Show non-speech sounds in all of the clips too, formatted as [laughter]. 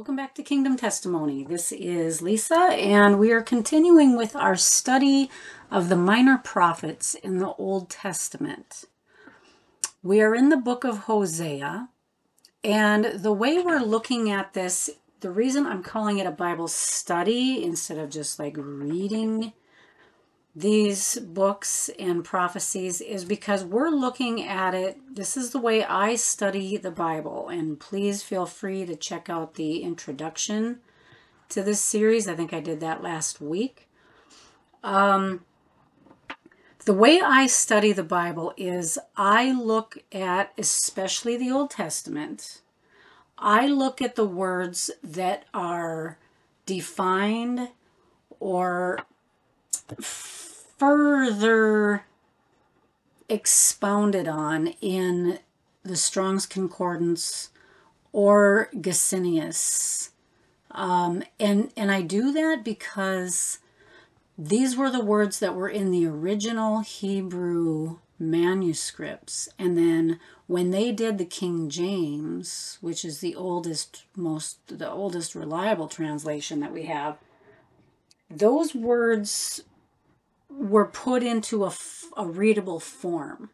Welcome back to Kingdom Testimony. This is Lisa, and we are continuing with our study of the minor prophets in the Old Testament. We are in the book of Hosea, and the way we're looking at this, the reason I'm calling it a Bible study instead of just like reading these books and prophecies is because we're looking at it. This is the way I study the Bible, and please feel free to check out the introduction to this series. I think I did that last week. Um, the way I study the Bible is I look at, especially the Old Testament, I look at the words that are defined or further expounded on in the Strong's Concordance or Gesenius. Um, and, and I do that because these were the words that were in the original Hebrew manuscripts. And then when they did the King James, which is the oldest, most, the oldest reliable translation that we have, those words were put into a, a readable form.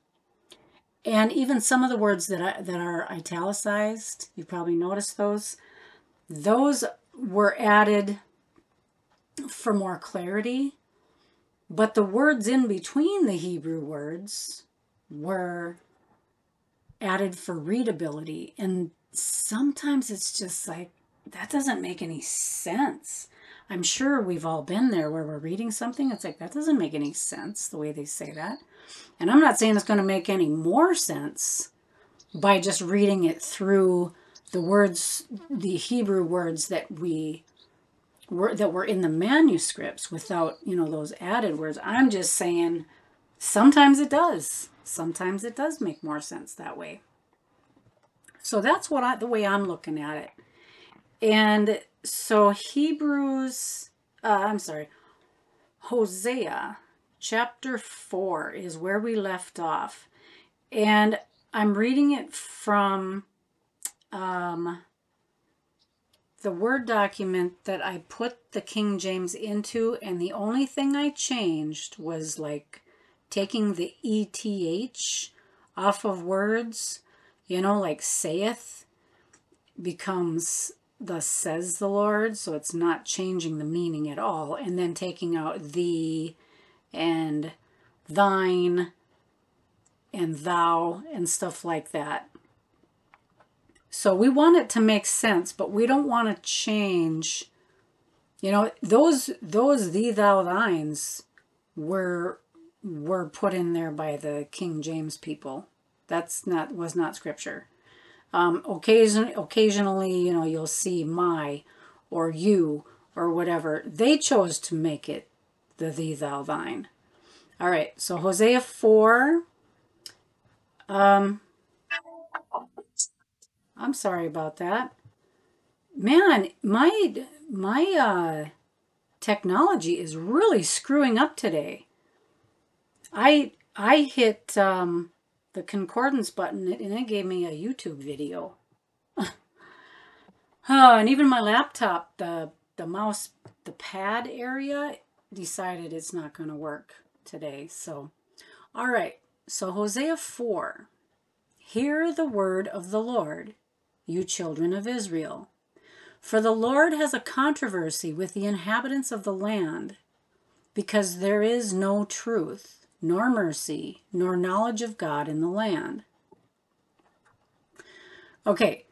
And even some of the words that, that are italicized, you probably noticed those, those were added for more clarity. But the words in between the Hebrew words were added for readability. And sometimes it's just like, that doesn't make any sense. I'm sure we've all been there where we're reading something. It's like, that doesn't make any sense the way they say that. And I'm not saying it's going to make any more sense by just reading it through the words, the Hebrew words that we were, that were in the manuscripts without, you know, those added words. I'm just saying sometimes it does. Sometimes it does make more sense that way. So that's what I, the way I'm looking at it. And so Hebrews, uh, I'm sorry, Hosea chapter 4 is where we left off. And I'm reading it from um, the Word document that I put the King James into, and the only thing I changed was like taking the ETH off of words, you know, like saith becomes thus says the Lord, so it's not changing the meaning at all, and then taking out thee and thine and thou and stuff like that. So we want it to make sense, but we don't want to change. You know, those those thee thou thines were were put in there by the King James people. That's not was not scripture. Um, occasion, occasionally, you know, you'll see my or you or whatever. They chose to make it the thee, thou, thine. All right, so Hosea 4. Um, I'm sorry about that. Man, my my uh, technology is really screwing up today. I I hit um, the concordance button and it gave me a YouTube video. [laughs] oh, and even my laptop, the, the mouse, the pad area decided it's not going to work today. So, all right. So Hosea 4. Hear the word of the Lord, you children of Israel. For the Lord has a controversy with the inhabitants of the land, because there is no truth nor mercy, nor knowledge of God in the land. Okay,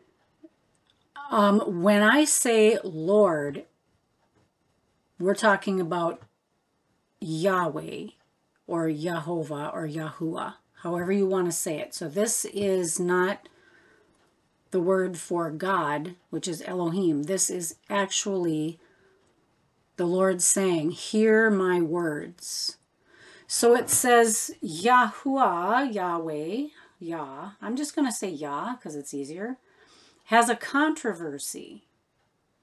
um, when I say Lord, we're talking about Yahweh or Jehovah or Yahuwah, however you want to say it. So this is not the word for God, which is Elohim. This is actually the Lord saying, Hear my words. So it says Yahuwah, Yahweh, Yah, I'm just going to say Yah because it's easier, has a controversy.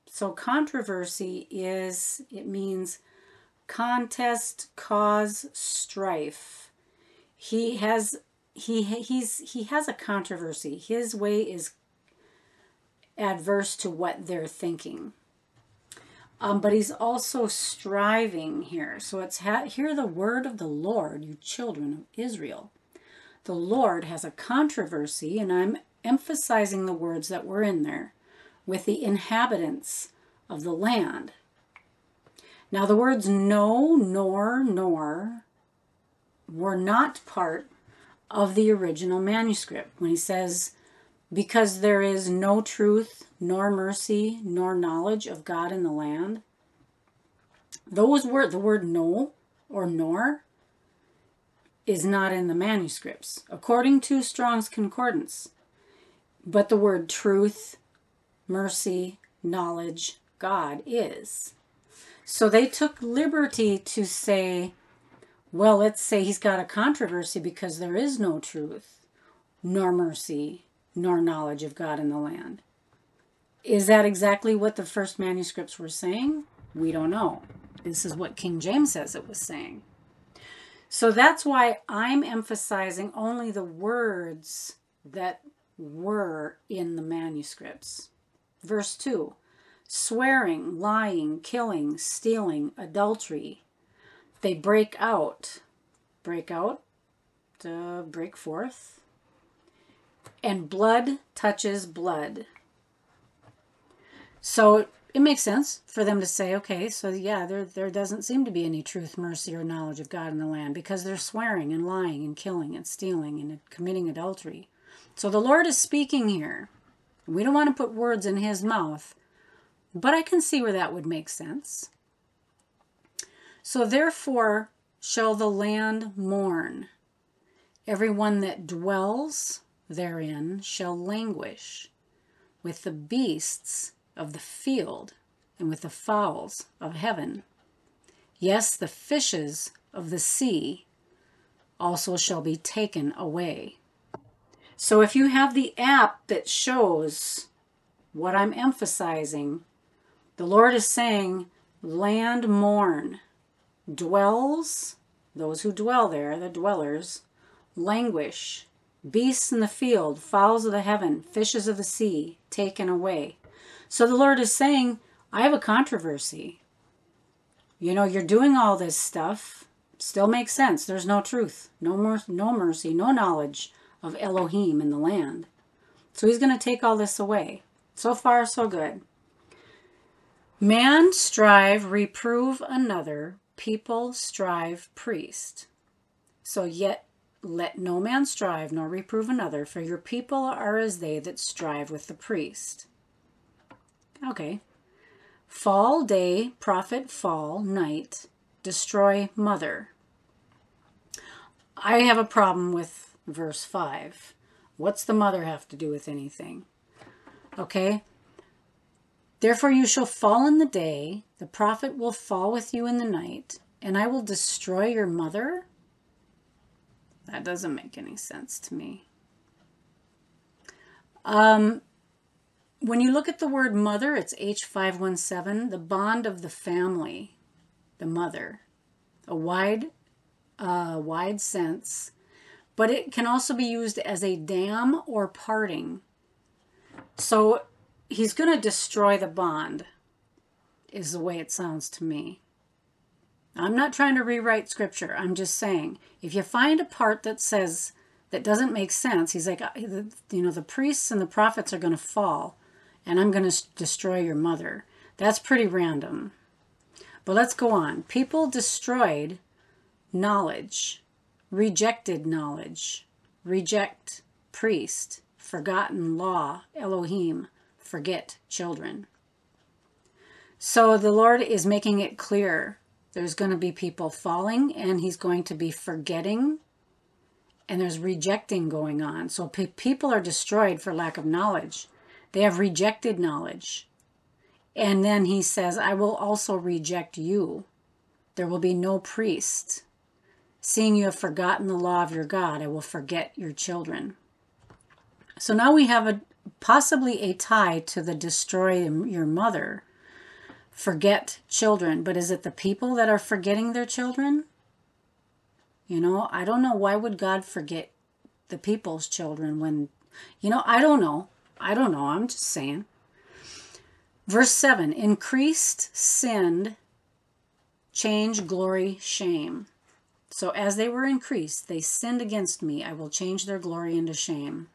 So controversy is, it means contest, cause, strife. He has he he's he has a controversy. His way is adverse to what they're thinking. Um, but he's also striving here. So it's ha- hear the word of the Lord, you children of Israel. The Lord has a controversy, and I'm emphasizing the words that were in there, with the inhabitants of the land. Now, the words no, nor, nor were not part of the original manuscript. When he says, because there is no truth, nor mercy, nor knowledge of God in the land, those word the word no or nor is not in the manuscripts, according to Strong's Concordance. But the word truth, mercy, knowledge, God is. So they took liberty to say, well, let's say he's got a controversy because there is no truth, nor mercy, nor knowledge of God in the land. Is that exactly what the first manuscripts were saying? We don't know. This is what King James says it was saying. So that's why I'm emphasizing only the words that were in the manuscripts. Verse 2 swearing, lying, killing, stealing, adultery. They break out. Break out, uh, break forth. And blood touches blood. So it makes sense for them to say, okay, so yeah, there, there doesn't seem to be any truth, mercy, or knowledge of God in the land because they're swearing and lying and killing and stealing and committing adultery. So the Lord is speaking here. We don't want to put words in his mouth, but I can see where that would make sense. So therefore shall the land mourn. Everyone that dwells therein shall languish with the beasts of the field and with the fowls of heaven. Yes, the fishes of the sea also shall be taken away. So if you have the app that shows what I'm emphasizing, the Lord is saying, land mourn, dwells, those who dwell there, the dwellers, languish, beasts in the field, fowls of the heaven, fishes of the sea, taken away. So the Lord is saying, I have a controversy. You know, you're doing all this stuff, still makes sense. There's no truth, no, mer- no mercy, no knowledge of Elohim in the land. So he's going to take all this away. So far, so good. Man strive, reprove another, people strive, priest. So yet let no man strive nor reprove another, for your people are as they that strive with the priest. Okay. Fall day, prophet fall, night, destroy mother. I have a problem with verse 5. What's the mother have to do with anything? Okay. Therefore, you shall fall in the day, the prophet will fall with you in the night, and I will destroy your mother. That doesn't make any sense to me. Um, when you look at the word mother, it's H517, the bond of the family, the mother, a wide, uh, wide sense, but it can also be used as a dam or parting. So he's going to destroy the bond, is the way it sounds to me. I'm not trying to rewrite scripture. I'm just saying if you find a part that says that doesn't make sense, he's like, uh, you know, the priests and the prophets are going to fall and I'm going to destroy your mother. That's pretty random. But let's go on. People destroyed knowledge, rejected knowledge, reject priest, forgotten law, Elohim, forget children. So the Lord is making it clear there's going to be people falling and he's going to be forgetting and there's rejecting going on. So pe- people are destroyed for lack of knowledge. They have rejected knowledge. And then he says, I will also reject you. There will be no priest. Seeing you have forgotten the law of your God, I will forget your children. So now we have a possibly a tie to the destroy your mother, forget children. But is it the people that are forgetting their children? You know, I don't know. Why would God forget the people's children when, you know, I don't know. I don't know. I'm just saying. Verse 7 increased, sinned, change, glory, shame. So as they were increased, they sinned against me. I will change their glory into shame.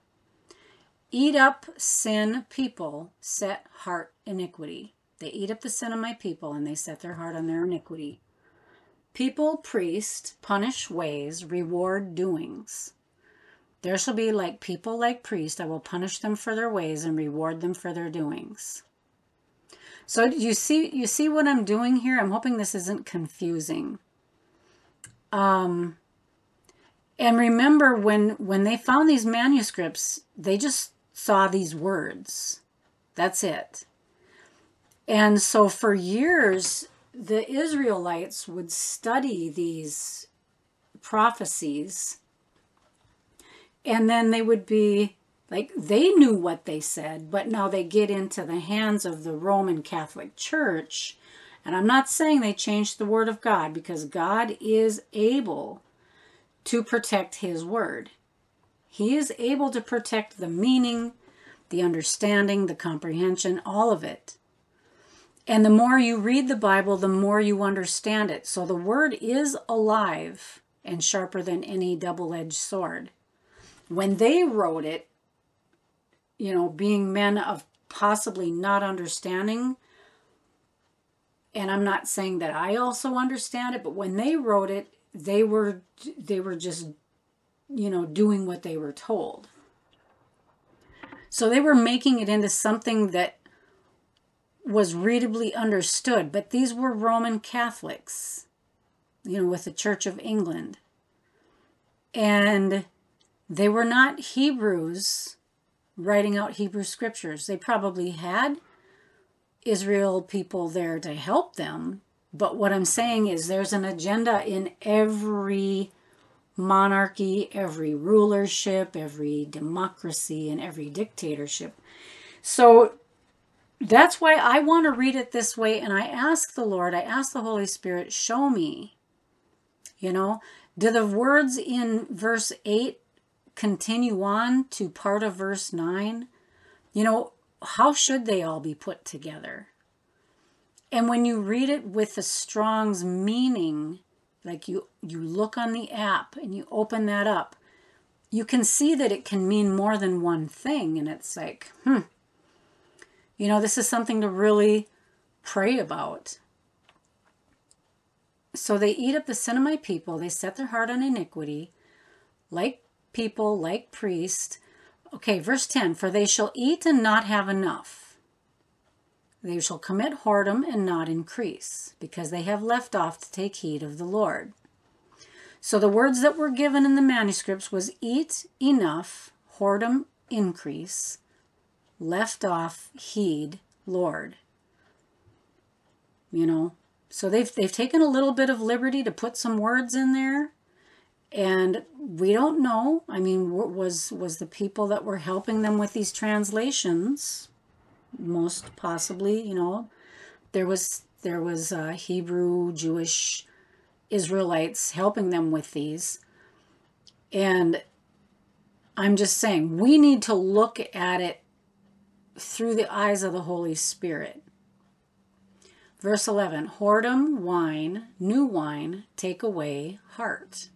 Eat up sin people, set heart iniquity. They eat up the sin of my people, and they set their heart on their iniquity. People, priest, punish ways, reward doings. There shall be like people like priest. I will punish them for their ways and reward them for their doings. So you see you see what I'm doing here? I'm hoping this isn't confusing. Um and remember when when they found these manuscripts, they just saw these words. That's it. And so for years the Israelites would study these prophecies and then they would be like they knew what they said, but now they get into the hands of the Roman Catholic Church. And I'm not saying they changed the Word of God because God is able to protect His Word. He is able to protect the meaning, the understanding, the comprehension, all of it. And the more you read the Bible, the more you understand it. So the Word is alive and sharper than any double edged sword. When they wrote it, you know, being men of possibly not understanding. And I'm not saying that I also understand it, but when they wrote it, they were they were just you know doing what they were told. So they were making it into something that was readably understood, but these were Roman Catholics, you know, with the Church of England. And they were not Hebrews writing out Hebrew scriptures. They probably had Israel people there to help them. But what I'm saying is there's an agenda in every monarchy, every rulership, every democracy, and every dictatorship. So that's why I want to read it this way. And I ask the Lord, I ask the Holy Spirit, show me. You know, do the words in verse 8 continue on to part of verse 9, you know, how should they all be put together? And when you read it with the Strong's meaning, like you you look on the app and you open that up, you can see that it can mean more than one thing and it's like, hmm. You know, this is something to really pray about. So they eat up the sin of my people, they set their heart on iniquity, like people like priests. Okay, verse 10 For they shall eat and not have enough. They shall commit whoredom and not increase, because they have left off to take heed of the Lord. So the words that were given in the manuscripts was eat enough, whoredom increase, left off heed Lord. You know, so they've they've taken a little bit of liberty to put some words in there and we don't know. I mean was was the people that were helping them with these translations most possibly you know there was there was uh, hebrew jewish israelites helping them with these. And i'm just saying we need to look at it through the eyes of the holy spirit verse 11 whoredom wine new wine take away heart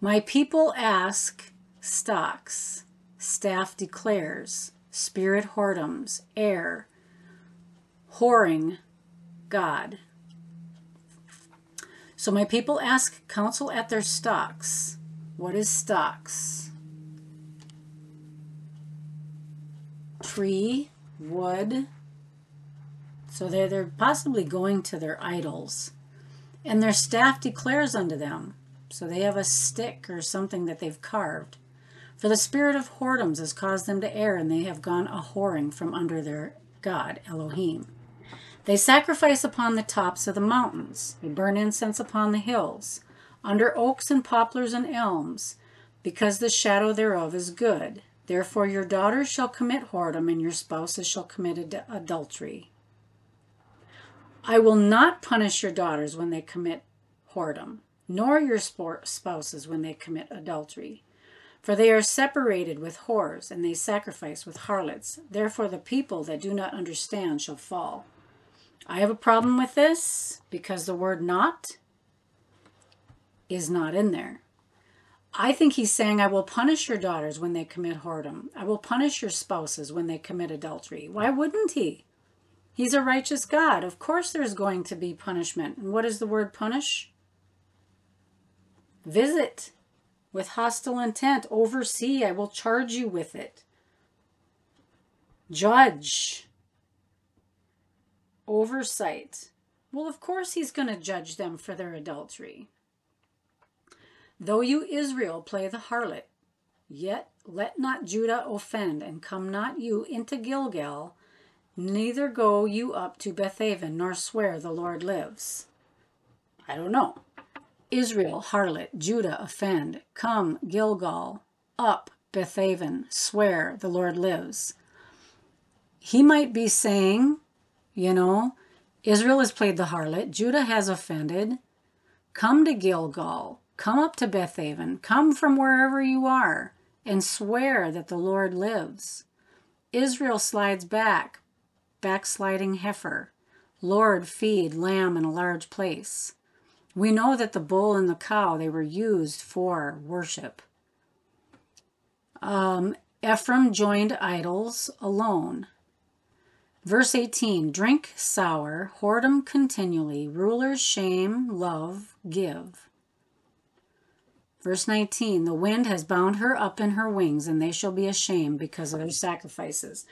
my people ask, stocks, staff declares, spirit whoredoms, air, whoring, God. So my people ask counsel at their stocks. What is stocks? Tree, wood. So they're, they're possibly going to their idols. And their staff declares unto them. So they have a stick or something that they've carved. For the spirit of whoredoms has caused them to err, and they have gone a whoring from under their God, Elohim. They sacrifice upon the tops of the mountains. They burn incense upon the hills, under oaks and poplars and elms, because the shadow thereof is good. Therefore your daughters shall commit whoredom, and your spouses shall commit ad- adultery. I will not punish your daughters when they commit whoredom, nor your spouses when they commit adultery. For they are separated with whores, and they sacrifice with harlots. Therefore, the people that do not understand shall fall. I have a problem with this because the word not is not in there. I think he's saying, I will punish your daughters when they commit whoredom. I will punish your spouses when they commit adultery. Why wouldn't he? He's a righteous God. Of course, there's going to be punishment. And what is the word punish? Visit with hostile intent. Oversee. I will charge you with it. Judge. Oversight. Well, of course, he's going to judge them for their adultery. Though you, Israel, play the harlot, yet let not Judah offend, and come not you into Gilgal, neither go you up to Bethaven, nor swear the Lord lives. I don't know. Israel, harlot, Judah, offend, come, Gilgal, up, Bethaven, swear the Lord lives. He might be saying, you know, Israel has played the harlot, Judah has offended, come to Gilgal, come up to Bethaven, come from wherever you are, and swear that the Lord lives. Israel slides back, backsliding heifer. Lord, feed lamb in a large place. We know that the bull and the cow, they were used for worship. Um, Ephraim joined idols alone. Verse 18 Drink sour, whoredom continually, rulers shame, love, give. Verse 19 The wind has bound her up in her wings, and they shall be ashamed because of their sacrifices.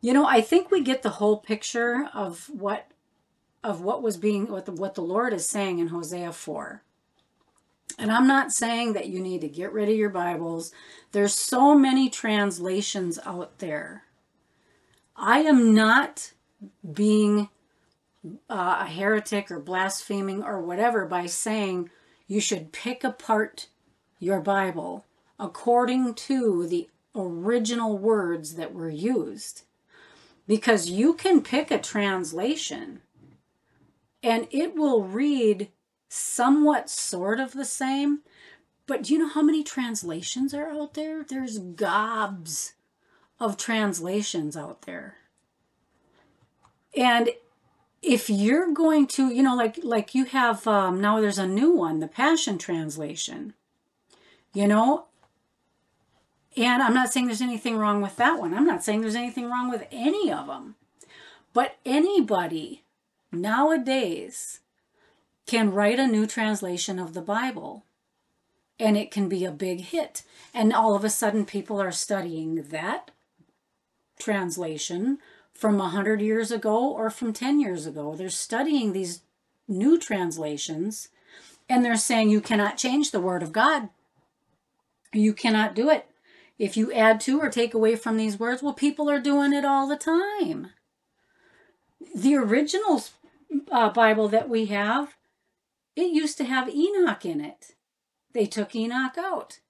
You know, I think we get the whole picture of what of what was being what the, what the Lord is saying in Hosea 4. And I'm not saying that you need to get rid of your Bibles. There's so many translations out there. I am not being uh, a heretic or blaspheming or whatever by saying you should pick apart your Bible according to the original words that were used. Because you can pick a translation and it will read somewhat sort of the same. But do you know how many translations are out there? There's gobs of translations out there. And if you're going to, you know, like like you have um, now, there's a new one, the Passion Translation. You know, and I'm not saying there's anything wrong with that one. I'm not saying there's anything wrong with any of them. But anybody nowadays can write a new translation of the Bible and it can be a big hit. And all of a sudden, people are studying that translation from 100 years ago or from 10 years ago. They're studying these new translations and they're saying you cannot change the Word of God. You cannot do it. If you add to or take away from these words, well, people are doing it all the time. The original uh, Bible that we have, it used to have Enoch in it. They took Enoch out.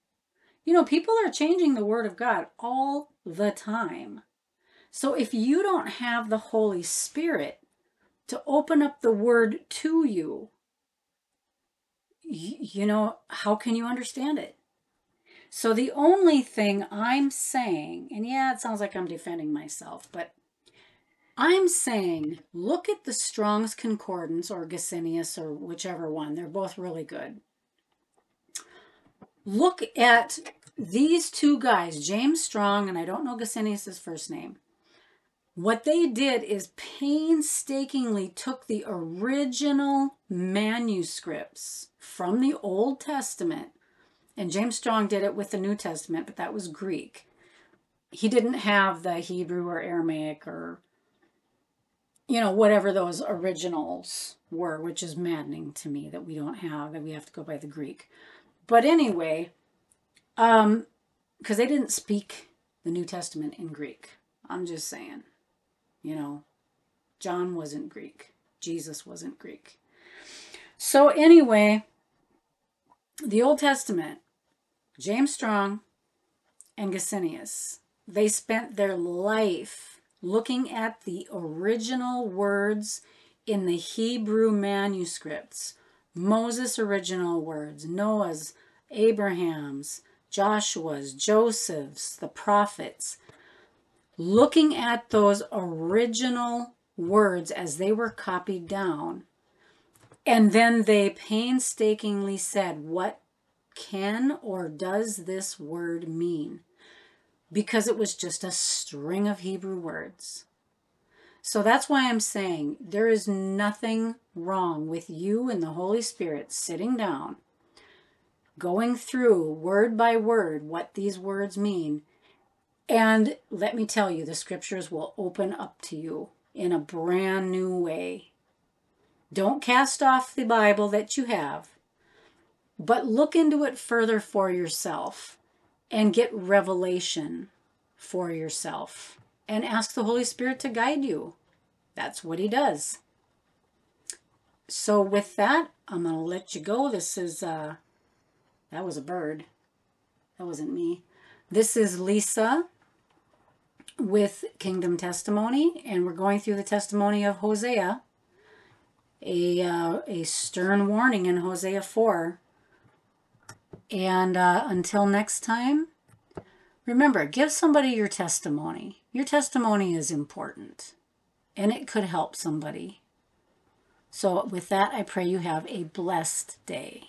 You know, people are changing the Word of God all the time. So if you don't have the Holy Spirit to open up the Word to you, you know, how can you understand it? So the only thing I'm saying, and yeah, it sounds like I'm defending myself, but I'm saying look at the Strong's Concordance or Gesenius or whichever one. They're both really good. Look at these two guys, James Strong, and I don't know Gesenius' first name. What they did is painstakingly took the original manuscripts from the Old Testament, and James Strong did it with the New Testament, but that was Greek. He didn't have the Hebrew or Aramaic or you know, whatever those originals were, which is maddening to me that we don't have, that we have to go by the Greek. But anyway, um, because they didn't speak the New Testament in Greek. I'm just saying, you know, John wasn't Greek, Jesus wasn't Greek. So, anyway, the Old Testament, James Strong and Gesenius, they spent their life looking at the original words in the Hebrew manuscripts, Moses' original words, Noah's, Abraham's, Joshua's, Joseph's, the prophets, looking at those original words as they were copied down. And then they painstakingly said, What can or does this word mean? Because it was just a string of Hebrew words. So that's why I'm saying there is nothing wrong with you and the Holy Spirit sitting down, going through word by word what these words mean. And let me tell you, the scriptures will open up to you in a brand new way. Don't cast off the Bible that you have, but look into it further for yourself and get revelation for yourself and ask the Holy Spirit to guide you. That's what He does. So, with that, I'm going to let you go. This is, uh, that was a bird. That wasn't me. This is Lisa with Kingdom Testimony, and we're going through the testimony of Hosea. A, uh, a stern warning in Hosea 4. And uh, until next time, remember, give somebody your testimony. Your testimony is important and it could help somebody. So, with that, I pray you have a blessed day.